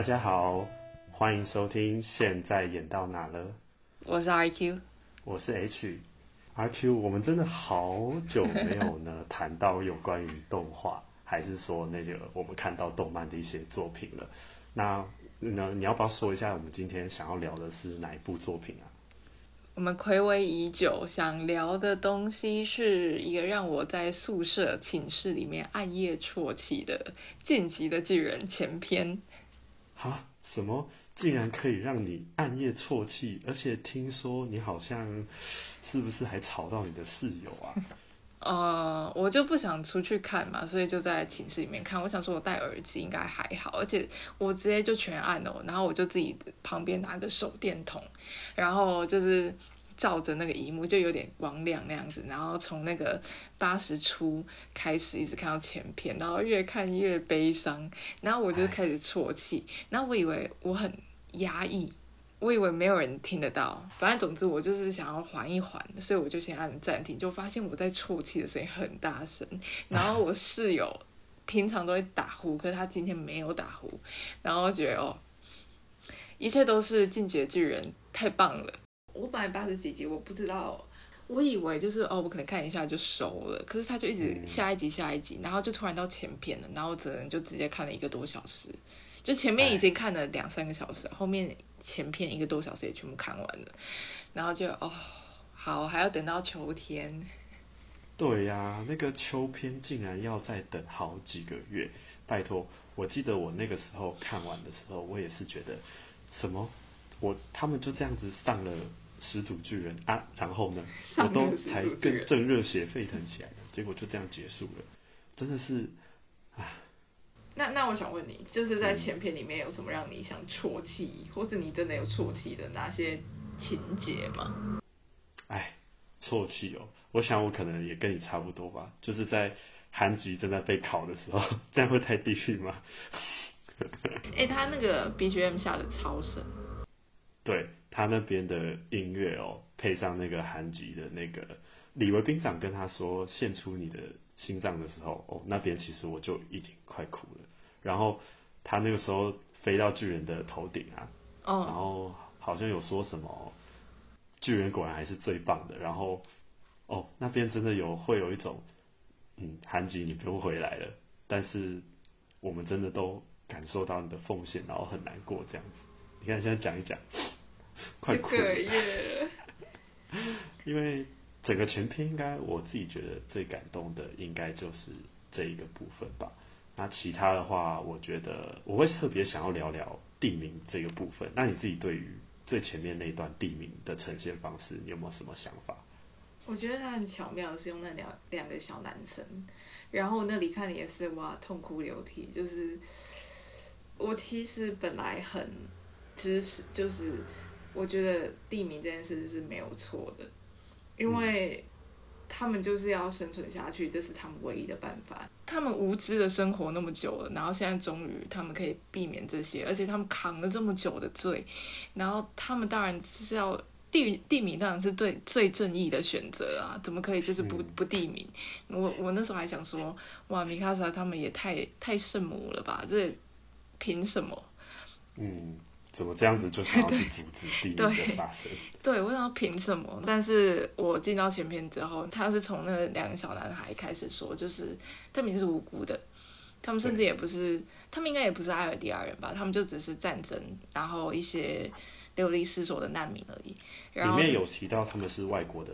大家好，欢迎收听。现在演到哪了？我是 RQ，我是 H。RQ，我们真的好久没有呢谈到有关于动画，还是说那个我们看到动漫的一些作品了。那那你要不要说一下，我们今天想要聊的是哪一部作品啊？我们暌违已久，想聊的东西是一个让我在宿舍寝室里面暗夜啜泣的《进击的巨人》前篇。啊？什么？竟然可以让你暗夜啜泣？而且听说你好像是不是还吵到你的室友啊？呃，我就不想出去看嘛，所以就在寝室里面看。我想说我戴耳机应该还好，而且我直接就全按了，然后我就自己旁边拿个手电筒，然后就是照着那个荧幕，就有点光亮那样子，然后从那个八十出开始一直看到前片，然后越看越悲伤，然后我就开始啜泣，然后我以为我很压抑。我以为没有人听得到，反正总之我就是想要缓一缓，所以我就先按暂停，就发现我在啜泣的声音很大声，然后我室友平常都会打呼，可是他今天没有打呼，然后觉得哦，一切都是进击的巨人太棒了。我本来八十几集我不知道，我以为就是哦我可能看一下就收了，可是他就一直下一集下一集，然后就突然到前篇了，然后整个人就直接看了一个多小时。就前面已经看了两三个小时，后面前篇一个多小时也全部看完了，然后就哦，好，还要等到秋天。对呀、啊，那个秋篇竟然要再等好几个月，拜托！我记得我那个时候看完的时候，我也是觉得什么，我他们就这样子上了始祖巨人啊，然后呢，我都才更正热血沸腾起来了，结果就这样结束了，真的是啊。那那我想问你，就是在前篇里面有什么让你想啜泣，嗯、或是你真的有啜泣的哪些情节吗？哎，啜泣哦，我想我可能也跟你差不多吧，就是在韩吉正在被烤的时候，这样会太地狱吗？哎、欸，他那个 BGM 下的超神，对他那边的音乐哦，配上那个韩吉的那个李维兵长跟他说献出你的。心脏的时候，哦，那边其实我就已经快哭了。然后他那个时候飞到巨人的头顶啊，oh. 然后好像有说什么，巨人果然还是最棒的。然后哦，那边真的有会有一种，嗯，韩吉你不用回来了，但是我们真的都感受到你的奉献，然后很难过这样子。你看现在讲一讲，快哭了，因为。整个全篇应该我自己觉得最感动的应该就是这一个部分吧。那其他的话，我觉得我会特别想要聊聊地名这个部分。那你自己对于最前面那一段地名的呈现方式，你有没有什么想法？我觉得他很巧妙的是用那两两个小男生，然后那里看也是哇痛哭流涕。就是我其实本来很支持，就是我觉得地名这件事是没有错的。因为他们就是要生存下去，这是他们唯一的办法。他们无知的生活那么久了，然后现在终于他们可以避免这些，而且他们扛了这么久的罪，然后他们当然是要地地名，当然是对最正义的选择啊，怎么可以就是不不地名？我我那时候还想说，哇，米卡莎他们也太太圣母了吧？这凭什么？嗯。怎么这样子就想要去阻止地狱的发生？对，对，我想要凭什么？但是我进到前篇之后，他是从那两个小男孩开始说，就是他们是无辜的，他们甚至也不是，他们应该也不是艾尔迪亚人吧？他们就只是战争，然后一些流离失所的难民而已。然后里面有提到他们是外国的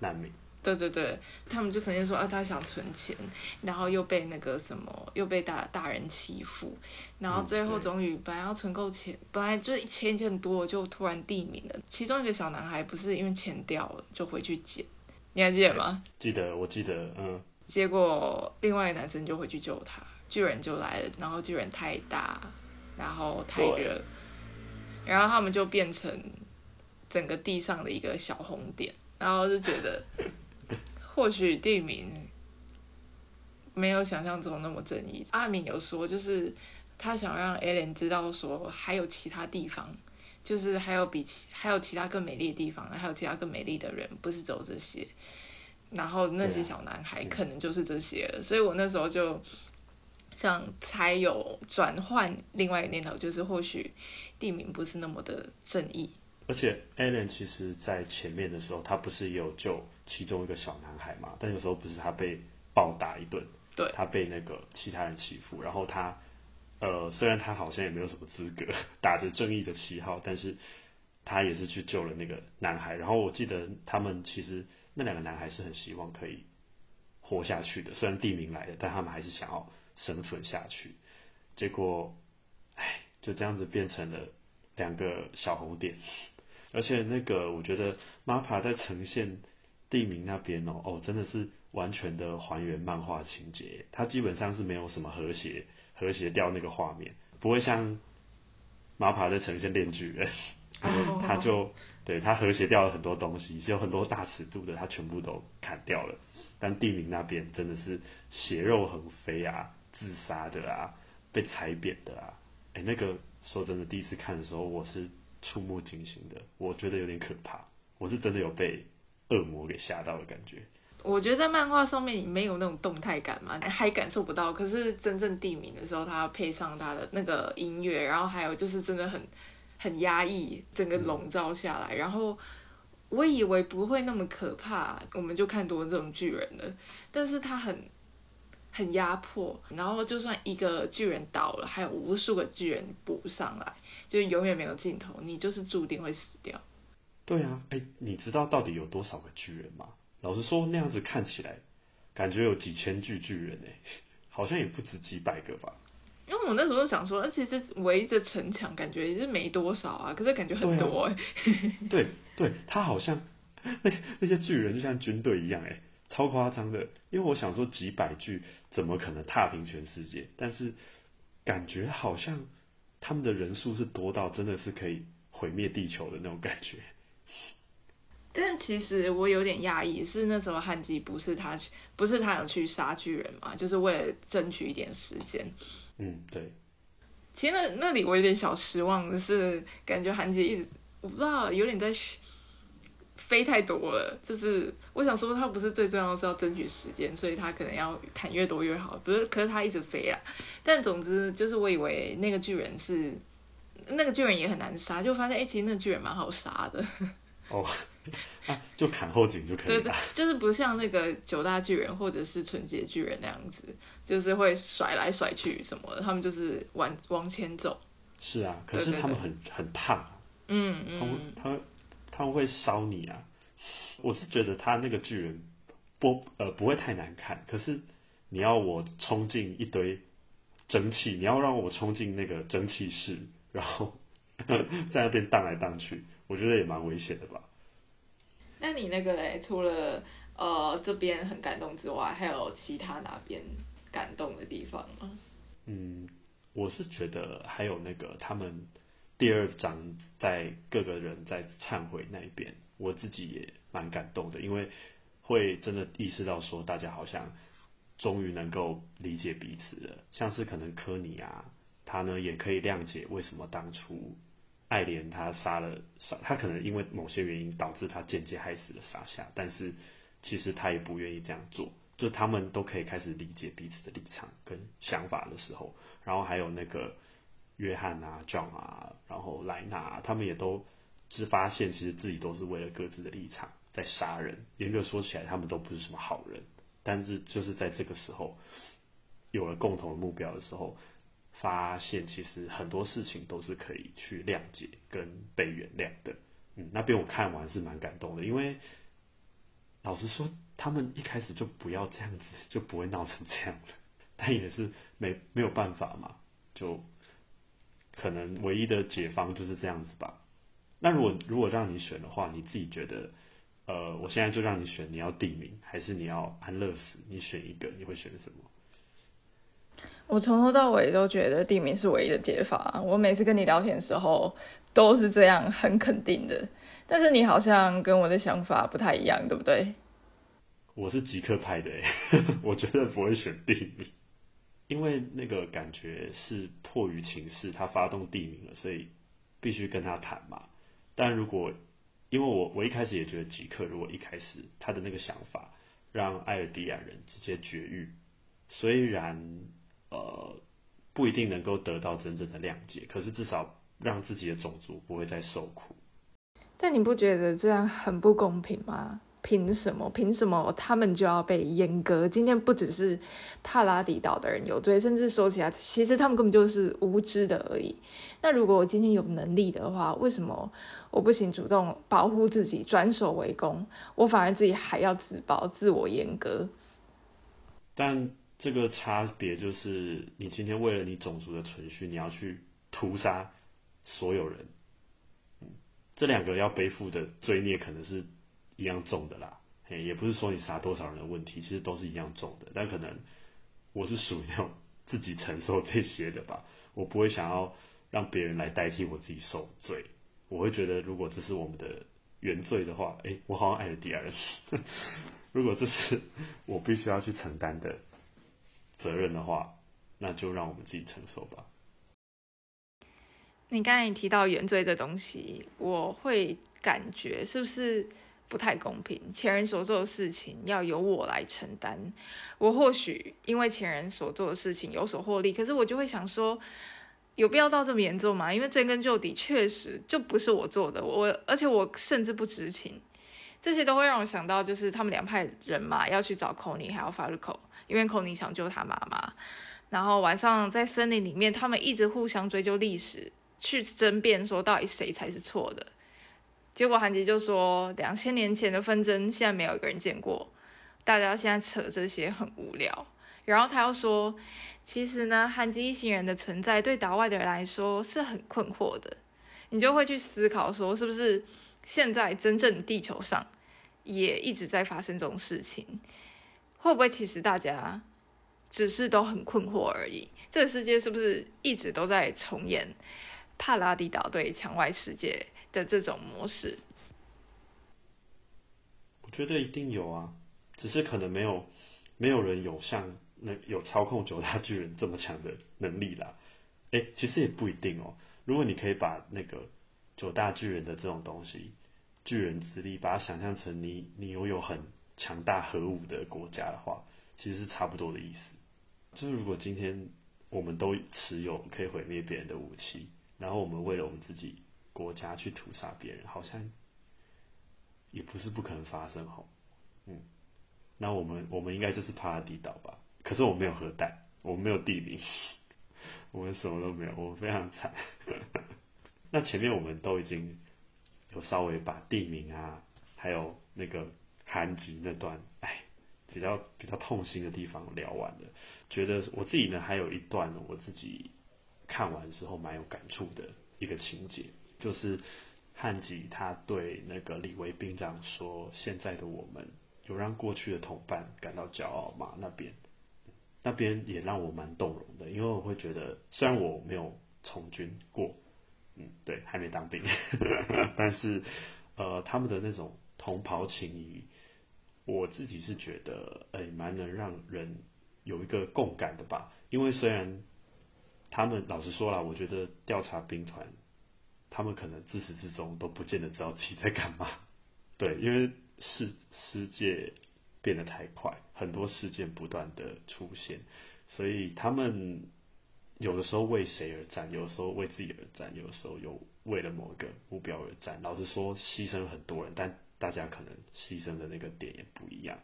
难民。对对对，他们就曾经说啊，他想存钱，然后又被那个什么，又被大大人欺负，然后最后终于本来要存够钱，嗯、本来就是钱很多，就突然地名了。其中一个小男孩不是因为钱掉了，就回去捡，你还记得吗？记得，我记得，嗯。结果另外一个男生就回去救他，巨人就来了，然后巨人太大，然后太热，然后他们就变成整个地上的一个小红点，然后就觉得。或许地名没有想象中那么正义。阿敏有说，就是他想让艾连知道说，还有其他地方，就是还有比其还有其他更美丽的地方，还有其他更美丽的人，不是只有这些。然后那些小男孩可能就是这些了。所以我那时候就想才有转换另外一个念头，就是或许地名不是那么的正义。而且 Allen 其实在前面的时候，他不是也有救其中一个小男孩嘛？但有时候不是他被暴打一顿，对，他被那个其他人欺负，然后他呃，虽然他好像也没有什么资格 打着正义的旗号，但是他也是去救了那个男孩。然后我记得他们其实那两个男孩是很希望可以活下去的，虽然地名来了，但他们还是想要生存下去。结果，哎，就这样子变成了两个小红点。而且那个，我觉得 MAPPA 在呈现地名那边哦，哦，真的是完全的还原漫画情节。它基本上是没有什么和谐，和谐掉那个画面，不会像 MAPPA 在呈现链锯人，他就对他和谐掉了很多东西，是有很多大尺度的，他全部都砍掉了。但地名那边真的是血肉横飞啊，自杀的啊，被踩扁的啊，哎，那个说真的，第一次看的时候我是。触目惊心的，我觉得有点可怕。我是真的有被恶魔给吓到的感觉。我觉得在漫画上面没有那种动态感嘛，还感受不到。可是真正地名的时候，它配上它的那个音乐，然后还有就是真的很很压抑，整个笼罩下来。然后我以为不会那么可怕，我们就看多这种巨人了。但是它很。很压迫，然后就算一个巨人倒了，还有无数个巨人补上来，就永远没有尽头，你就是注定会死掉。对啊，哎，你知道到底有多少个巨人吗？老实说，那样子看起来，感觉有几千具巨人哎，好像也不止几百个吧。因为我那时候想说，而且这围着城墙，感觉也是没多少啊，可是感觉很多哎。对对，他好像那那些巨人就像军队一样哎。超夸张的，因为我想说几百具怎么可能踏平全世界？但是感觉好像他们的人数是多到真的是可以毁灭地球的那种感觉。但其实我有点讶异，是那时候汉吉不是他去，不是他有去杀巨人嘛？就是为了争取一点时间。嗯，对。其实那那里我有点小失望就是，感觉汉吉一直我不知道有点在。飞太多了，就是我想说他不是最重要的是要争取时间，所以他可能要砍越多越好。不是，可是他一直飞啊。但总之就是我以为那个巨人是那个巨人也很难杀，就发现哎、欸，其实那个巨人蛮好杀的。哦，啊，就砍后颈就可以。对对，就是不像那个九大巨人或者是纯洁巨人那样子，就是会甩来甩去什么的，他们就是往往前走。是啊，可是他们很很烫。嗯嗯。他们。他们会烧你啊！我是觉得他那个巨人不呃不会太难看，可是你要我冲进一堆蒸汽，你要让我冲进那个蒸汽室，然后 在那边荡来荡去，我觉得也蛮危险的吧。那你那个嘞，除了呃这边很感动之外，还有其他哪边感动的地方吗？嗯，我是觉得还有那个他们。第二章在各个人在忏悔那一边，我自己也蛮感动的，因为会真的意识到说，大家好像终于能够理解彼此了。像是可能柯尼啊，他呢也可以谅解为什么当初艾连他杀了杀，他可能因为某些原因导致他间接害死了沙夏，但是其实他也不愿意这样做。就他们都可以开始理解彼此的立场跟想法的时候，然后还有那个。约翰啊，John 啊，然后莱纳啊，他们也都只发现，其实自己都是为了各自的立场在杀人。严格说起来，他们都不是什么好人。但是就是在这个时候，有了共同的目标的时候，发现其实很多事情都是可以去谅解跟被原谅的。嗯，那边我看完是蛮感动的，因为老实说，他们一开始就不要这样子，就不会闹成这样了。但也是没没有办法嘛，就。可能唯一的解方就是这样子吧。那如果如果让你选的话，你自己觉得，呃，我现在就让你选，你要地名还是你要安乐死？你选一个，你会选什么？我从头到尾都觉得地名是唯一的解法。我每次跟你聊天的时候都是这样很肯定的。但是你好像跟我的想法不太一样，对不对？我是极客派的，我绝对不会选地名。因为那个感觉是迫于情势，他发动地名了，所以必须跟他谈嘛。但如果因为我我一开始也觉得吉克如果一开始他的那个想法让艾尔迪亚人直接绝育，虽然呃不一定能够得到真正的谅解，可是至少让自己的种族不会再受苦。但你不觉得这样很不公平吗？凭什么？凭什么他们就要被阉割？今天不只是帕拉迪岛的人有罪，甚至说起来，其实他们根本就是无知的而已。那如果我今天有能力的话，为什么我不行主动保护自己，转守为攻？我反而自己还要自保、自我阉割？但这个差别就是，你今天为了你种族的存续，你要去屠杀所有人。这两个要背负的罪孽可能是。一样重的啦，嘿，也不是说你杀多少人的问题，其实都是一样重的。但可能我是属于那种自己承受这些的吧，我不会想要让别人来代替我自己受罪。我会觉得，如果这是我们的原罪的话，哎、欸，我好像爱了第二人。如果这是我必须要去承担的责任的话，那就让我们自己承受吧。你刚才提到原罪的东西，我会感觉是不是？不太公平，前人所做的事情要由我来承担。我或许因为前人所做的事情有所获利，可是我就会想说，有必要到这么严重吗？因为追根究底，确实就不是我做的，我而且我甚至不知情。这些都会让我想到，就是他们两派人马要去找 Connie 还有 Faruko，因为康妮想救他妈妈。然后晚上在森林里面，他们一直互相追究历史，去争辩说到底谁才是错的。结果韩吉就说，两千年前的纷争，现在没有一个人见过，大家现在扯这些很无聊。然后他又说，其实呢，韩吉一行人的存在对岛外的人来说是很困惑的。你就会去思考说，是不是现在真正地球上也一直在发生这种事情？会不会其实大家只是都很困惑而已？这个世界是不是一直都在重演帕拉迪岛对墙外世界的这种模式，我觉得一定有啊，只是可能没有没有人有像那有操控九大巨人这么强的能力啦。哎、其实也不一定哦。如果你可以把那个九大巨人的这种东西，巨人之力，把它想象成你你拥有很强大核武的国家的话，其实是差不多的意思。就是如果今天我们都持有可以毁灭别人的武器，然后我们为了我们自己。国家去屠杀别人，好像也不是不可能发生吼。嗯，那我们我们应该就是帕拉迪岛吧？可是我没有核弹，我没有地名，我们什么都没有，我们非常惨。那前面我们都已经有稍微把地名啊，还有那个韩吉那段，哎，比较比较痛心的地方聊完了。觉得我自己呢，还有一段我自己看完之后蛮有感触的一个情节。就是汉吉他对那个李维兵长说：“现在的我们有让过去的同伴感到骄傲吗？”那边那边也让我蛮动容的，因为我会觉得，虽然我没有从军过，嗯，对，还没当兵，但是呃，他们的那种同袍情谊，我自己是觉得，哎，蛮能让人有一个共感的吧。因为虽然他们老实说啦，我觉得调查兵团。他们可能自始至终都不见得知道自己在干嘛，对，因为世世界变得太快，很多事件不断的出现，所以他们有的时候为谁而战，有的时候为自己而战，有的时候又为了某一个目标而战。老实说，牺牲很多人，但大家可能牺牲的那个点也不一样。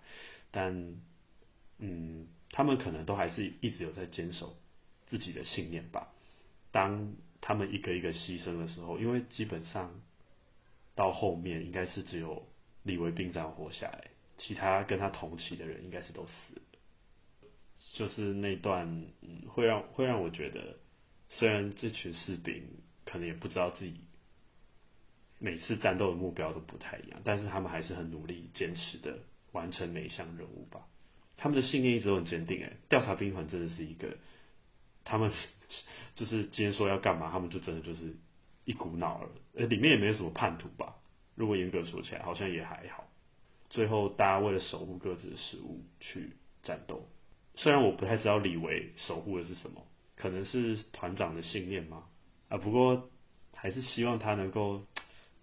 但，嗯，他们可能都还是一直有在坚守自己的信念吧。当他们一个一个牺牲的时候，因为基本上到后面应该是只有李维兵长活下来，其他跟他同期的人应该是都死了。就是那段，嗯，会让会让我觉得，虽然这群士兵可能也不知道自己每次战斗的目标都不太一样，但是他们还是很努力、坚持的完成每一项任务吧。他们的信念一直都很坚定。哎，调查兵团真的是一个他们。就是今天说要干嘛，他们就真的就是一股脑儿，呃，里面也没有什么叛徒吧？如果严格说起来，好像也还好。最后大家为了守护各自的食物去战斗，虽然我不太知道李维守护的是什么，可能是团长的信念吗？啊，不过还是希望他能够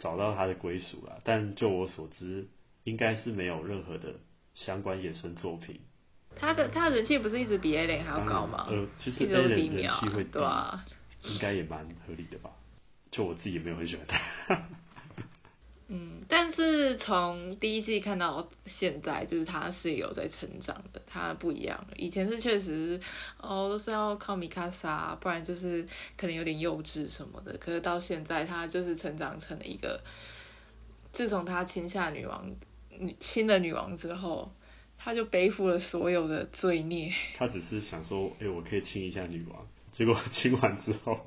找到他的归属了。但就我所知，应该是没有任何的相关衍生作品。他的他的人气不是一直比 A 零还要高吗？呃，其实 A 零人气会对啊，应该也蛮合理的吧？就我自己也没有很喜欢他。嗯，但是从第一季看到现在，就是他是有在成长的，他不一样了。以前是确实哦都是要靠米卡莎，不然就是可能有点幼稚什么的。可是到现在，他就是成长成了一个，自从他亲下女王亲了女王之后，他就背负了所有的罪孽。他只是想说，哎、我可以亲一下女王，结果亲完之后，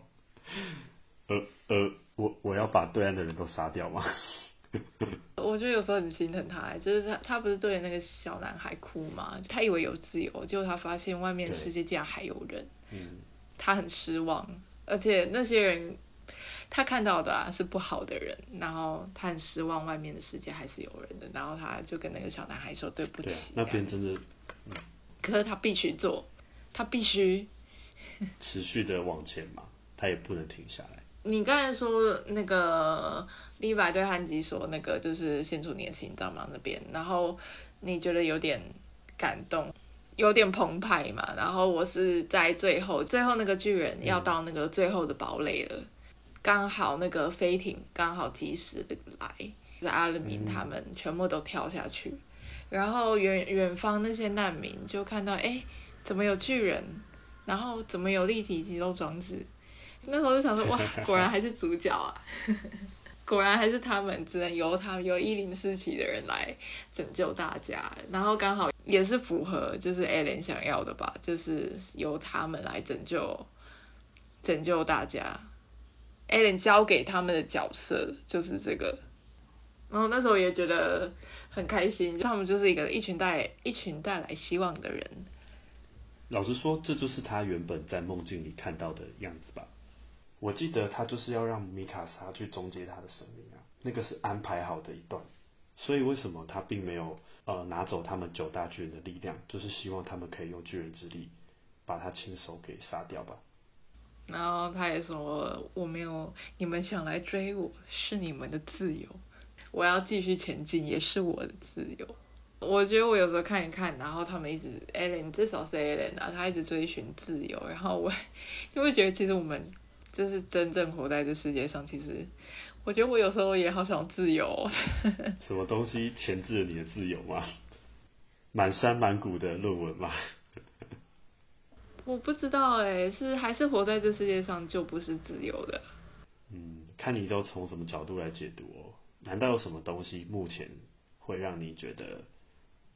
呃呃，我我要把对岸的人都杀掉吗？我觉得有时候很心疼他，就是他他不是对着那个小男孩哭吗？他以为有自由，结果他发现外面世界竟然还有人，嗯，他很失望，而且那些人他看到的啊是不好的人，然后他很失望外面的世界还是有人的，然后他就跟那个小男孩说对不起，对，那边真的，嗯，可是他必须做，他必须。持续的往前嘛，他也不能停下来。你刚才说那个李白对汉吉说那个就是献出你的心脏嘛那边，然后你觉得有点感动，有点澎湃嘛，然后我是在最后最后那个巨人要到那个最后的堡垒了，刚、嗯、好那个飞艇刚好及时的来，就是阿尔敏他们全部都跳下去，嗯、然后远远方那些难民就看到哎怎么有巨人，然后怎么有立体肌肉装置。那时候就想说，哇，果然还是主角啊，果然还是他们，只能由他们由一零四期的人来拯救大家，然后刚好也是符合就是 Eren 想要的吧，就是由他们来拯救拯救大家，Eren 交给他们的角色就是这个，然后那时候也觉得很开心，他们就是一个一群带一群带来希望的人。老实说，这就是他原本在梦境里看到的样子吧。我记得他就是要让米卡莎去终结他的生命啊，那个是安排好的一段，所以为什么他并没有呃拿走他们九大巨人的力量，就是希望他们可以用巨人之力把他亲手给杀掉吧。然后他也说，我没有，你们想来追我是你们的自由，我要继续前进也是我的自由。我觉得我有时候看一看，然后他们一直 Eren 至少是 Eren 啊，他一直追寻自由，然后我 就会觉得其实我们。就是真正活在这世界上，其实我觉得我有时候也好想自由哦。什么东西钳制了你的自由吗？满山满谷的论文吗？我不知道哎，是还是活在这世界上就不是自由的？嗯，看你都从什么角度来解读哦？难道有什么东西目前会让你觉得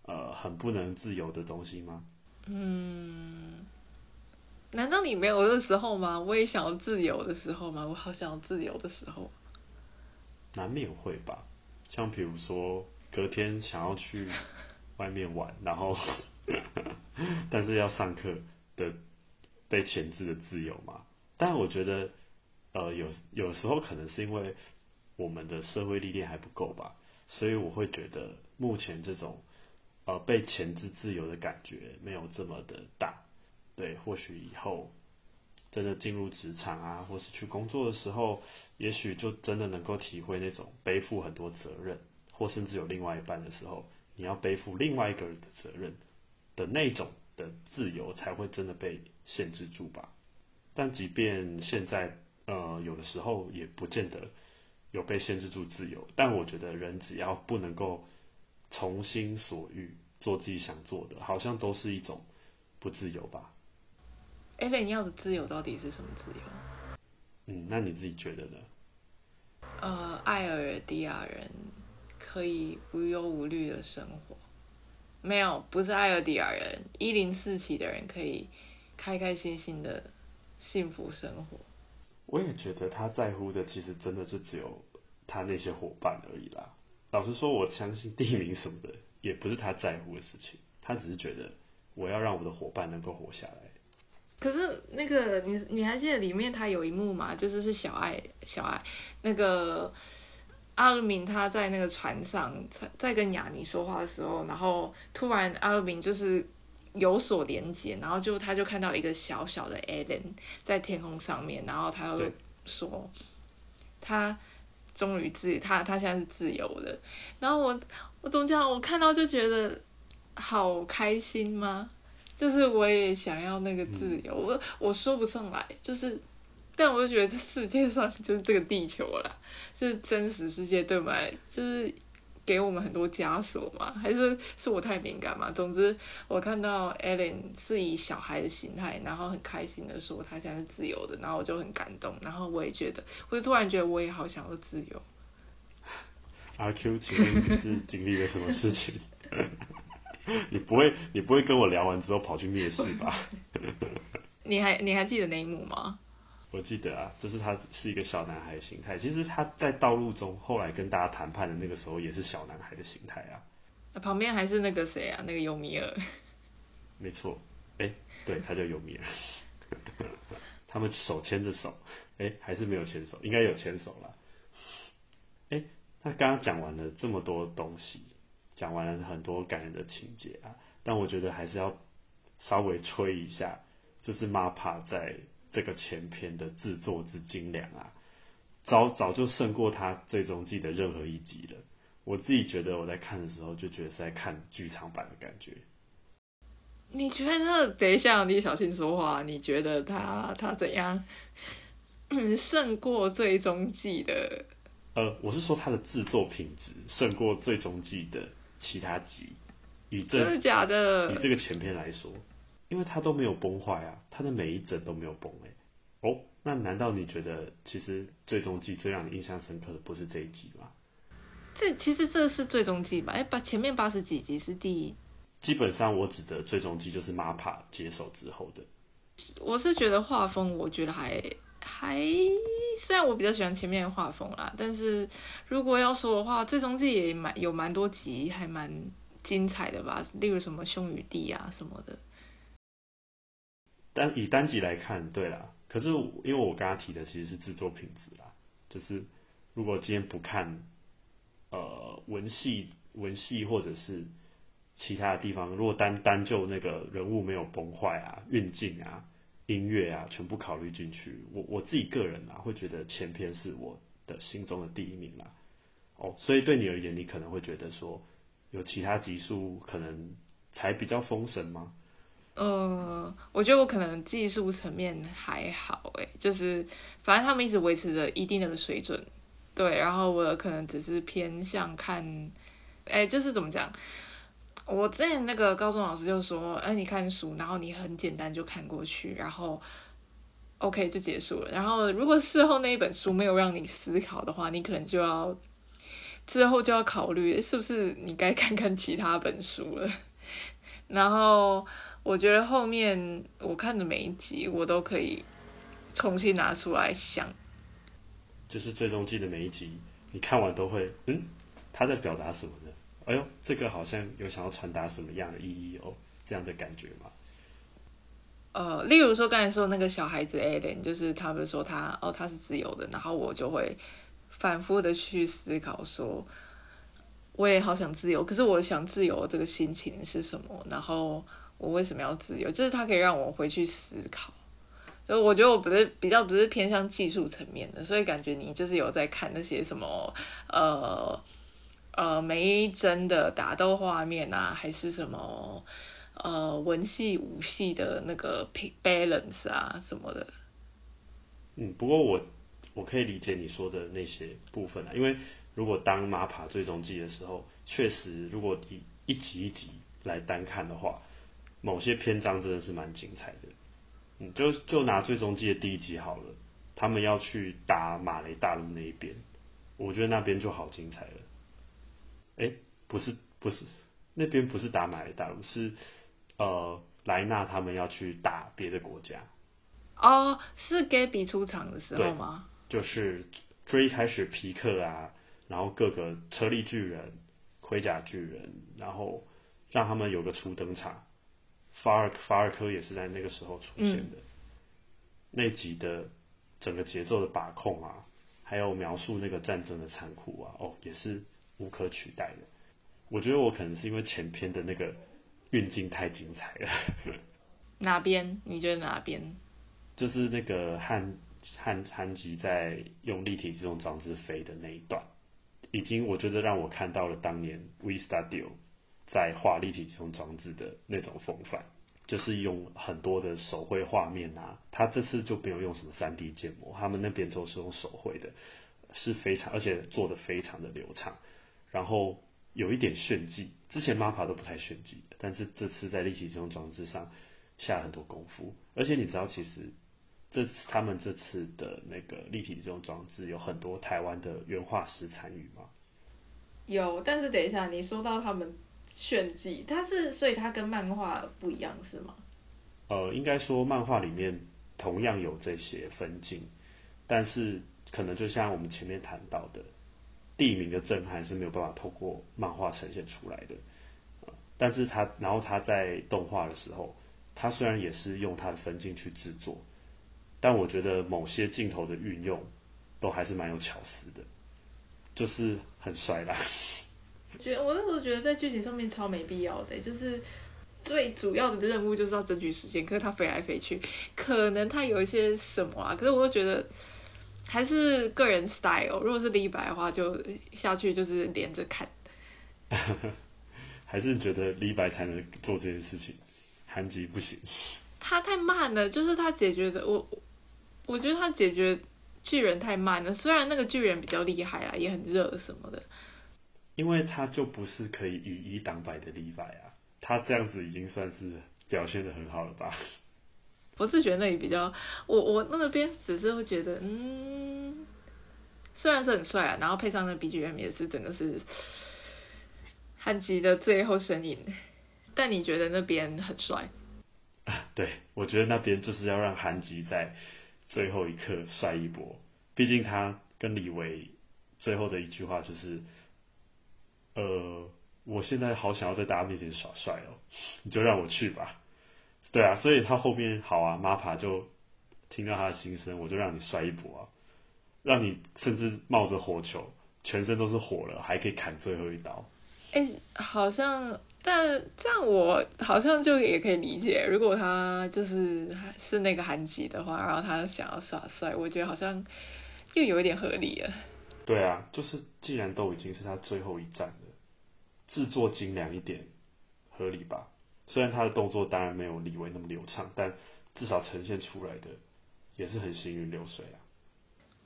呃很不能自由的东西吗？嗯。难道你没有的时候吗？我也想要自由的时候吗？我好想要自由的时候。难免会吧，像比如说隔天想要去外面玩，然后 但是要上课的被牵制的自由嘛。但我觉得，呃，有有时候可能是因为我们的社会历练还不够吧，所以我会觉得目前这种呃被牵制自由的感觉没有这么的大。对，或许以后真的进入职场啊，或是去工作的时候，也许就真的能够体会那种背负很多责任，或甚至有另外一半的时候，你要背负另外一个人的责任的那种的自由，才会真的被限制住吧。但即便现在，呃，有的时候也不见得有被限制住自由，但我觉得人只要不能够从心所欲做自己想做的，好像都是一种不自由吧。哎，那你要的自由到底是什么自由？嗯，那你自己觉得呢？呃，艾尔迪亚人可以无忧无虑的生活。没有，不是艾尔迪亚人，一零四期的人可以开开心心的幸福生活。我也觉得他在乎的其实真的就只有他那些伙伴而已啦。老实说，我相信地名什么的也不是他在乎的事情，他只是觉得我要让我的伙伴能够活下来。可是那个你你还记得里面他有一幕吗？就是是小爱小爱那个阿鲁敏他在那个船上在在跟雅尼说话的时候，然后突然阿鲁敏就是有所连接，然后就他就看到一个小小的艾伦在天空上面，然后他又说他终于自他他现在是自由的，然后我我总讲我看到就觉得好开心吗？就是我也想要那个自由，嗯、我我说不上来，就是，但我就觉得这世界上就是这个地球啦，就是真实世界对我们就是。给我们很多枷锁嘛？还是是我太敏感嘛？总之，我看到 Ellen 是以小孩的心态，然后很开心的说他现在是自由的，然后我就很感动，然后我也觉得，我就突然觉得我也好想要自由。阿 Q，请问你是经历了什么事情？你不会，你不会跟我聊完之后跑去灭世吧？你还你还记得那一幕吗？我记得啊，就是他是一个小男孩的形态。其实他在道路中后来跟大家谈判的那个时候，也是小男孩的形态啊。旁边还是那个谁啊？那个尤米尔。没错，哎、欸，对，他叫尤米尔。他们手牵着手，哎、欸，还是没有牵手，应该有牵手了。哎、欸，那刚刚讲完了这么多东西，讲完了很多感人的情节啊，但我觉得还是要稍微吹一下，就是 MAPPA 在。这个前篇的制作之精良啊，早早就胜过他最终季的任何一集了。我自己觉得我在看的时候就觉得是在看剧场版的感觉。你觉得？等一下，你小心说话。你觉得他他怎样？胜过最终季的？呃，我是说他的制作品质胜过最终季的其他集。以这真的假的？以这个前篇来说。因为它都没有崩坏啊，它的每一帧都没有崩哎、欸。哦，那难道你觉得其实最终季最让你印象深刻的不是这一集吗？这其实这是最终季吧？哎，把前面八十几集是第一。基本上我指的最终季就是 MAPPA 接手之后的。我是觉得画风，我觉得还还，虽然我比较喜欢前面的画风啦，但是如果要说的话，最终季也蛮有蛮多集还蛮精彩的吧，例如什么兄与弟啊什么的。单以单集来看，对啦，可是因为我刚刚提的其实是制作品质啦，就是如果今天不看呃文戏文戏或者是其他的地方，如果单单就那个人物没有崩坏啊、运镜啊、音乐啊全部考虑进去，我我自己个人啊会觉得前篇是我的心中的第一名啦。哦，所以对你而言，你可能会觉得说有其他集数可能才比较封神吗？呃，我觉得我可能技术层面还好诶，就是反正他们一直维持着一定的水准，对，然后我可能只是偏向看，哎，就是怎么讲，我之前那个高中老师就说，哎，你看书，然后你很简单就看过去，然后 OK 就结束了，然后如果事后那一本书没有让你思考的话，你可能就要之后就要考虑是不是你该看看其他本书了，然后。我觉得后面我看的每一集，我都可以重新拿出来想。就是最终季的每一集，你看完都会，嗯，他在表达什么呢？哎呦，这个好像有想要传达什么样的意义哦，这样的感觉吗？呃，例如说刚才说那个小孩子 Aiden，就是他们说他哦他是自由的，然后我就会反复的去思考说，我也好想自由，可是我想自由这个心情是什么？然后。我为什么要自由？就是它可以让我回去思考。所以我觉得我不是比较不是偏向技术层面的，所以感觉你就是有在看那些什么呃呃每一帧的打斗画面啊，还是什么呃文戏武戏的那个 balance 啊什么的。嗯，不过我我可以理解你说的那些部分啊，因为如果当 MAPPA 最终季的时候，确实如果一一集一集来单看的话。某些篇章真的是蛮精彩的，嗯，就就拿最终季的第一集好了，他们要去打马雷大陆那一边，我觉得那边就好精彩了。哎、欸，不是不是，那边不是打马来大陆，是呃莱纳他们要去打别的国家。哦，是 Gaby 出场的时候吗？就是追开始皮克啊，然后各个车力巨人、盔甲巨人，然后让他们有个初登场。法尔法尔科也是在那个时候出现的，嗯、那集的整个节奏的把控啊，还有描述那个战争的残酷啊，哦，也是无可取代的。我觉得我可能是因为前篇的那个运镜太精彩了。哪边？你觉得哪边？就是那个汉汉汉吉在用立体机动装置飞的那一段，已经我觉得让我看到了当年 V Studio。在画立体机动装置的那种风范，就是用很多的手绘画面啊，他这次就没有用什么三 D 建模，他们那边都是用手绘的，是非常而且做的非常的流畅，然后有一点炫技，之前 MAPPA 都不太炫技，但是这次在立体这种装置上下很多功夫，而且你知道其实这他们这次的那个立体这种装置有很多台湾的原画师参与吗？有，但是等一下你说到他们。炫技，它是所以它跟漫画不一样是吗？呃，应该说漫画里面同样有这些分镜，但是可能就像我们前面谈到的，地名的震撼是没有办法透过漫画呈现出来的。但是他然后他在动画的时候，他虽然也是用他的分镜去制作，但我觉得某些镜头的运用都还是蛮有巧思的，就是很帅啦。觉得我那时候觉得在剧情上面超没必要的，就是最主要的任务就是要争取时间，可是他飞来飞去，可能他有一些什么啊，可是我又觉得还是个人 style，如果是李白的话，就下去就是连着看。还是觉得李白才能做这件事情，韩吉不行。他太慢了，就是他解决的我，我觉得他解决巨人太慢了，虽然那个巨人比较厉害啊，也很热什么的。因为他就不是可以以一挡百的李白啊，他这样子已经算是表现的很好了吧？我是觉得那里比较，我我那个边只是会觉得，嗯，虽然是很帅啊，然后配上那 BGM 也是整个是韩吉的最后身影，但你觉得那边很帅？啊，对，我觉得那边就是要让韩吉在最后一刻帅一波，毕竟他跟李维最后的一句话就是。呃，我现在好想要在大家面前耍帅哦，你就让我去吧。对啊，所以他后面好啊，MAPPA 就听到他的心声，我就让你摔一波啊，让你甚至冒着火球，全身都是火了，还可以砍最后一刀。哎、欸，好像，但这样我好像就也可以理解，如果他就是是那个韩吉的话，然后他想要耍帅，我觉得好像又有一点合理了。对啊，就是既然都已经是他最后一战了。制作精良一点，合理吧？虽然他的动作当然没有李维那么流畅，但至少呈现出来的也是很行云流水啊。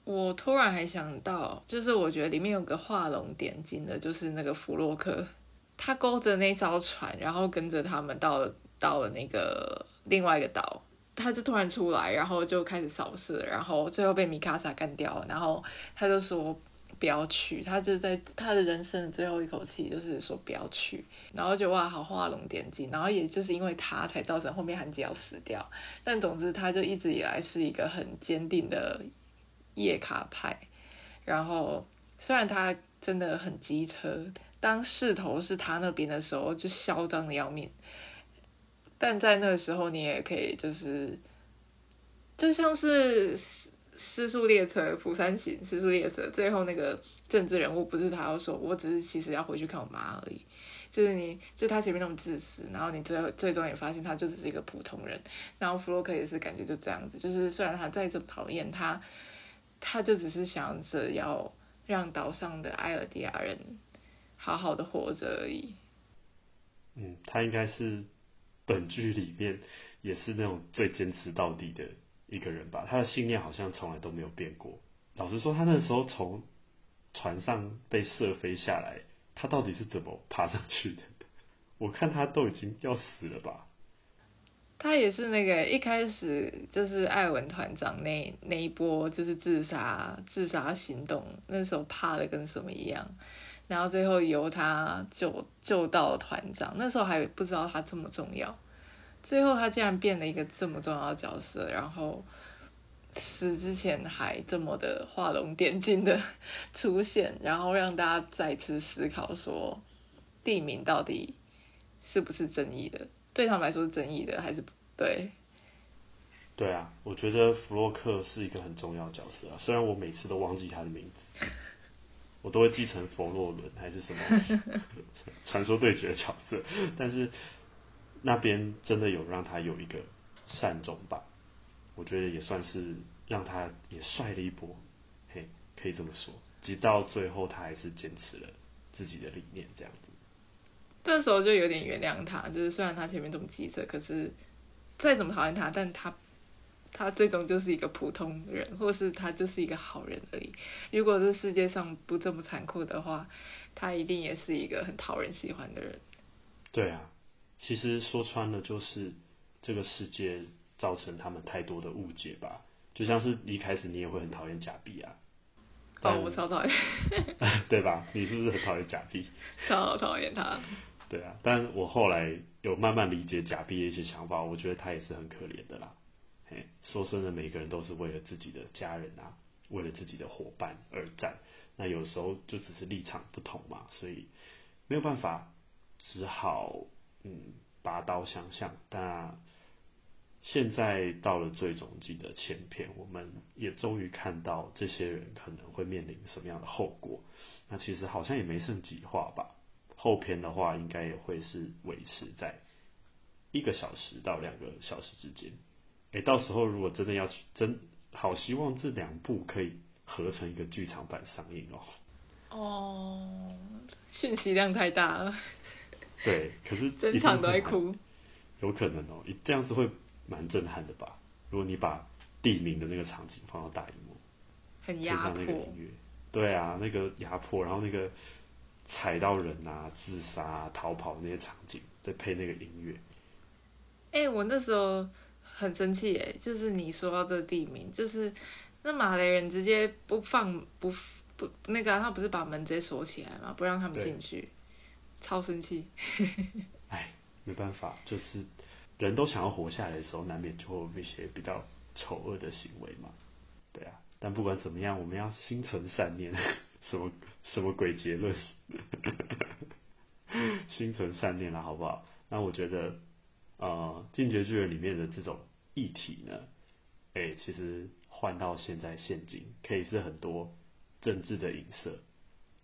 我突然还想到，就是我觉得里面有个画龙点睛的，就是那个弗洛克，他勾着那艘船，然后跟着他们到到了那个另外一个岛，他就突然出来，然后就开始扫射，然后最后被米卡萨干掉了，然后他就说。不要去，他就在他的人生的最后一口气，就是说不要去，然后就哇，好画龙点睛，然后也就是因为他才造成后面韩吉要死掉，但总之他就一直以来是一个很坚定的叶卡派，然后虽然他真的很机车，当势头是他那边的时候就嚣张的要命，但在那个时候你也可以就是就像是。尸速列车，釜山行，尸速列车，最后那个政治人物不是他要说，我只是其实要回去看我妈而已，就是你，就他前面那种自私，然后你最后最终也发现他就只是一个普通人，然后弗洛克也是感觉就这样子，就是虽然他再怎么讨厌他，他就只是想着要让岛上的艾尔迪亚人好好的活着而已。嗯，他应该是本剧里面也是那种最坚持到底的。一个人吧，他的信念好像从来都没有变过。老实说，他那时候从船上被射飞下来，他到底是怎么爬上去的？我看他都已经要死了吧。他也是那个一开始就是艾文团长那那一波就是自杀自杀行动，那时候怕的跟什么一样，然后最后由他救救到团长，那时候还不知道他这么重要。最后他竟然变了一个这么重要的角色，然后死之前还这么的画龙点睛的出现，然后让大家再次思考说，地名到底是不是正义的？对他们来说是正义的还是不对？对啊，我觉得弗洛克是一个很重要的角色啊，虽然我每次都忘记他的名字，我都会记成佛洛伦还是什么 传说对决的角色，但是。那边真的有让他有一个善终吧，我觉得也算是让他也帅了一波，嘿，可以这么说。直到最后，他还是坚持了自己的理念，这样子。这时候就有点原谅他，就是虽然他前面这么急着，可是再怎么讨厌他，但他他最终就是一个普通人，或是他就是一个好人而已。如果这世界上不这么残酷的话，他一定也是一个很讨人喜欢的人。对啊，其实说穿了就是这个世界造成他们太多的误解吧。就像是一开始你也会很讨厌假币啊。哦，我超讨厌。对吧？你是不是很讨厌假币？超讨厌他。对啊，但我后来有慢慢理解假币的一些想法，我觉得他也是很可怜的啦。嘿，说真的，每个人都是为了自己的家人啊，为了自己的伙伴而战。那有时候就只是立场不同嘛，所以没有办法，只好嗯拔刀相向。但现在到了最终季的前篇，我们也终于看到这些人可能会面临什么样的后果。那其实好像也没剩几话吧。后篇的话，应该也会是维持在一个小时到两个小时之间。哎、欸，到时候如果真的要去真，好希望这两部可以合成一个剧场版上映哦。哦，讯息量太大了。对，可是整场都会哭。有可能哦，这样子会蛮震撼的吧？如果你把地名的那个场景放到大荧幕，很压迫。对啊，那个压迫，然后那个。踩到人啊，自杀、啊、逃跑那些场景，再配那个音乐。哎、欸，我那时候很生气哎，就是你说到这个地名，就是那马来人直接不放不不那个、啊，他不是把门直接锁起来吗？不让他们进去，超生气。哎，没办法，就是人都想要活下来的时候，难免就会有一些比较丑恶的行为嘛。对啊，但不管怎么样，我们要心存善念。什么什么鬼结论？心存善念了，好不好？那我觉得，呃，进击巨人里面的这种议题呢，哎、其实换到现在现今，可以是很多政治的影射。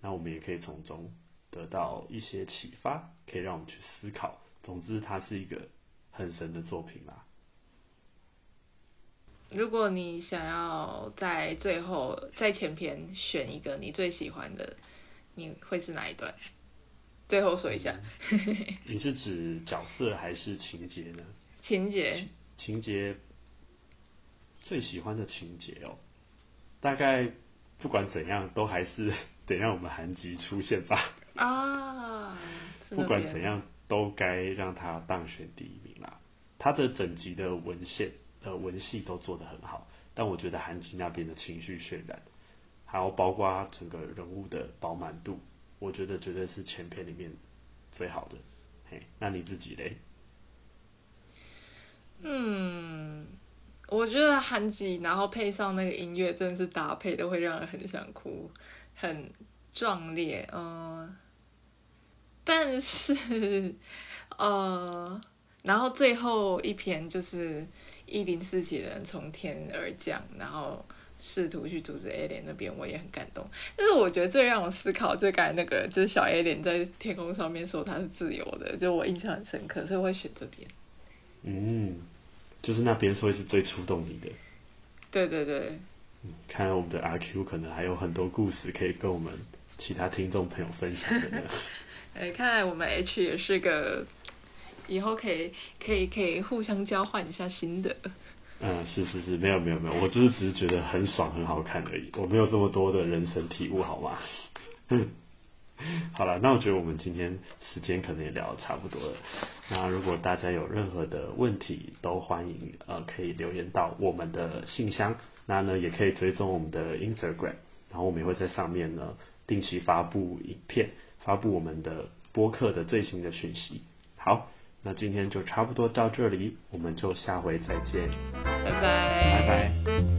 那我们也可以从中得到一些启发，可以让我们去思考。总之，它是一个很神的作品啦。如果你想要在最后在前篇选一个你最喜欢的，你会是哪一段？最后说一下。你是指角色还是情节呢？情节。情节。最喜欢的情节哦，大概不管怎样，都还是得让我们韩吉出现吧。啊。不管怎样，都该让他当选第一名啦。他的整集的文献。呃，文戏都做得很好，但我觉得韩吉那边的情绪渲染，还有包括整个人物的饱满度，我觉得绝对是前篇里面最好的。嘿，那你自己嘞？嗯，我觉得韩吉，然后配上那个音乐，真的是搭配的会让人很想哭，很壮烈。嗯、呃，但是，呃。然后最后一篇就是一零四七人从天而降，然后试图去阻止 Alien 那边，我也很感动。但是我觉得最让我思考最感那个，就是小 Alien 在天空上面说他是自由的，就我印象很深刻，所以我会选这边。嗯，就是那边所以是最触动你的。对对对。嗯，看来我们的阿 Q 可能还有很多故事可以跟我们其他听众朋友分享的呢。哎，看来我们 H 也是个。以后可以可以可以互相交换一下心得。嗯，是是是，没有没有没有，我就是只是觉得很爽很好看而已，我没有这么多的人生体悟，好吗？嗯，好了，那我觉得我们今天时间可能也聊得差不多了。那如果大家有任何的问题，都欢迎呃可以留言到我们的信箱，那呢也可以追踪我们的 Instagram，然后我们也会在上面呢定期发布影片，发布我们的播客的最新的讯息。好。那今天就差不多到这里，我们就下回再见，拜拜，拜拜。